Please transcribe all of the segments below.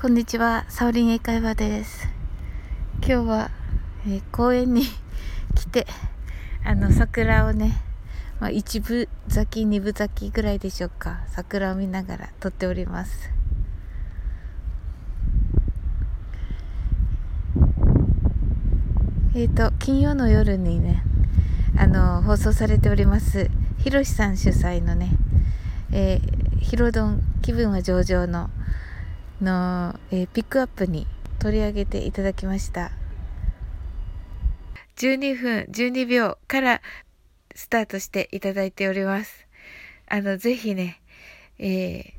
こんにちは、サオリン英会話です。今日は、えー、公園に来て、あの、桜をね、まあ、一部咲き、二部咲きぐらいでしょうか、桜を見ながら撮っております。えっ、ー、と、金曜の夜にね、あの、放送されております、ひろしさん主催のね、えー、ひろどん気分は上々のの、えー、ピックアップに取り上げていただきました。12分12秒からスタートしていただいております。あの、ぜひね、え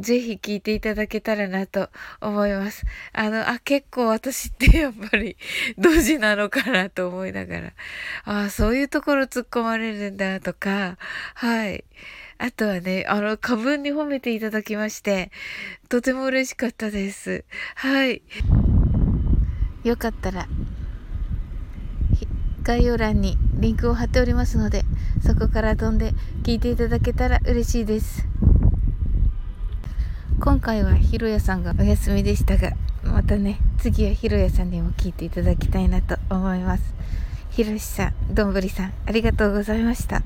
ー、ぜひ聞いていただけたらなと思います。あの、あ、結構私ってやっぱり同時なのかなと思いながら、あそういうところ突っ込まれるんだとか、はい。あとはね、あの、過分に褒めていただきまして、とても嬉しかったです。はい。よかったら、概要欄にリンクを貼っておりますので、そこから飛んで聞いていただけたら嬉しいです。今回はひろやさんがお休みでしたが、またね、次はひろやさんにも聞いていただきたいなと思います。ひろしさん、どんぶりさん、ありがとうございました。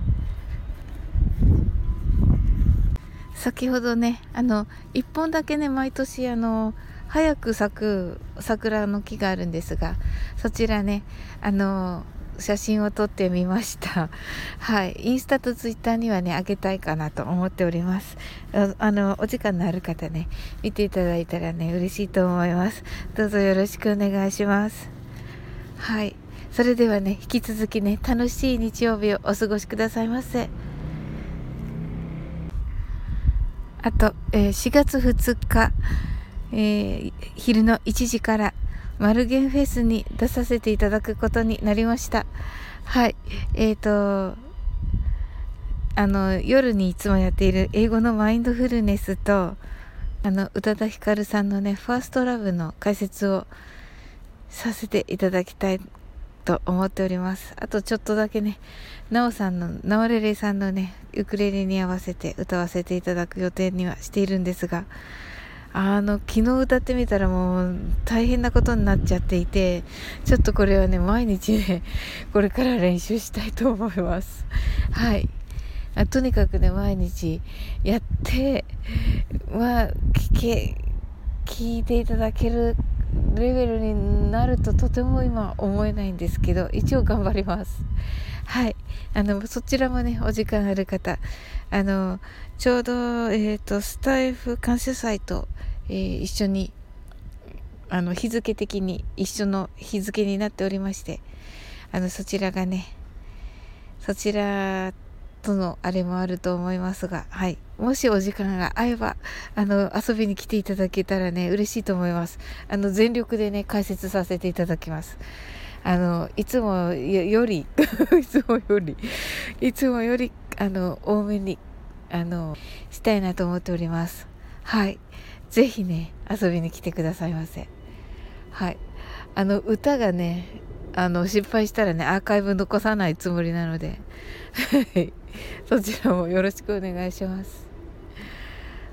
先ほどねあの1本だけね毎年あの早く咲く桜の木があるんですがそちらねあの写真を撮ってみました。はいインスタとツイッターにはねあげたいかなと思っております。あのお時間のある方ね見ていただいたらね嬉しいと思います。どうぞよろしくお願いします。はいそれではね引き続きね楽しい日曜日をお過ごしくださいませ。あと、えー、4月2日、えー、昼の1時からマルゲンフェスに出させていただくことになりました。はい。えっ、ー、と、あの、夜にいつもやっている英語のマインドフルネスと、あの、宇多田ヒカルさんのね、ファーストラブの解説をさせていただきたいと思っております。あとちょっとだけね、なおさんの、なおれれさんのね、ウクレレに合わせて歌わせていただく予定にはしているんですが、あの、昨日歌ってみたらもう大変なことになっちゃっていて、ちょっとこれはね、毎日ね、これから練習したいと思います。はい。あとにかくね、毎日やって、まあ、聞け、聞いていただけるレベルになるととても今思えないんですけど一応頑張ります。はい。あのそちらもねお時間ある方あのちょうど、えーと、スタイフ感謝祭と、えー、一緒にあの日付的に一緒の日付になっておりましてあのそちらがねそちらとのあれもあると思いますが、はい。もしお時間が合えば、あの、遊びに来ていただけたらね、嬉しいと思います。あの、全力でね、解説させていただきます。あの、いつもより、いつもより、いつもより、あの、多めに、あの、したいなと思っております。はい。ぜひね、遊びに来てくださいませ。はい。あの、歌がね、あの、失敗したらね、アーカイブ残さないつもりなので、はい。そちらもよろしくお願いします。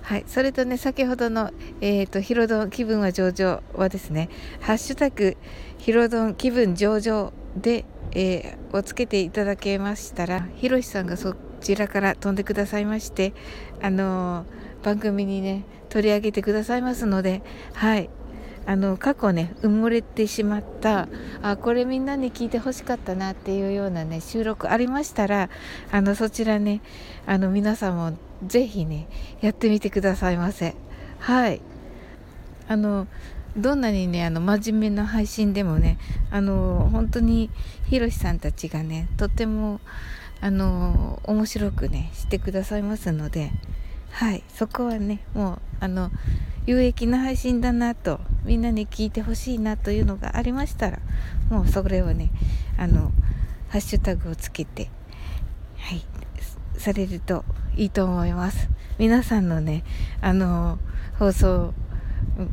はい、それとね、先ほどの、えっ、ー、と、ヒロドン気分は上々はですね、ハッシュタグ、ヒロドン気分上々で、えー、をつけていただけましたら、ひろしさんがそちらから飛んでくださいまして、あのー、番組にね、取り上げてくださいますので、はい、あの過去ね埋もれてしまったあこれみんなに聞いてほしかったなっていうようなね収録ありましたらあのそちらねあの皆さんもぜひねやってみてくださいませ。はい。あのどんなにねあの真面目な配信でもねあの本当にひろしさんたちがねとってもあの面白くねしてくださいますのではい。そこはねもうあの有益な配信だなとみんなに聞いてほしいなというのがありましたらもうそれをねあのハッシュタグをつけてはいされるといいと思います。皆さんのねあの放送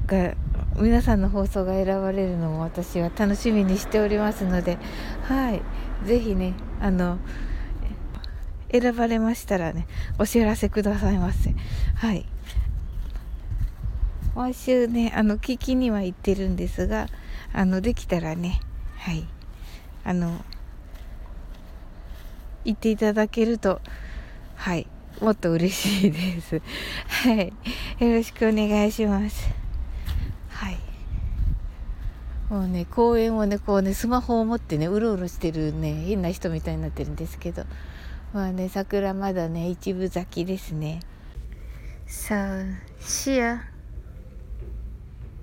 が皆さんの放送が選ばれるのも私は楽しみにしておりますのではい是非ねあの選ばれましたらねお知らせくださいませ。はい。毎週ねあの聞きには行ってるんですがあのできたらねはい。あの言っていただけるとはい。もっと嬉しいです。はい。よろしくお願いします。はい。もうね公園をねこうねスマホを持ってねうろうろしてるね変な人みたいになってるんですけど。まあね桜まだね一分咲きですね。さあ、シア。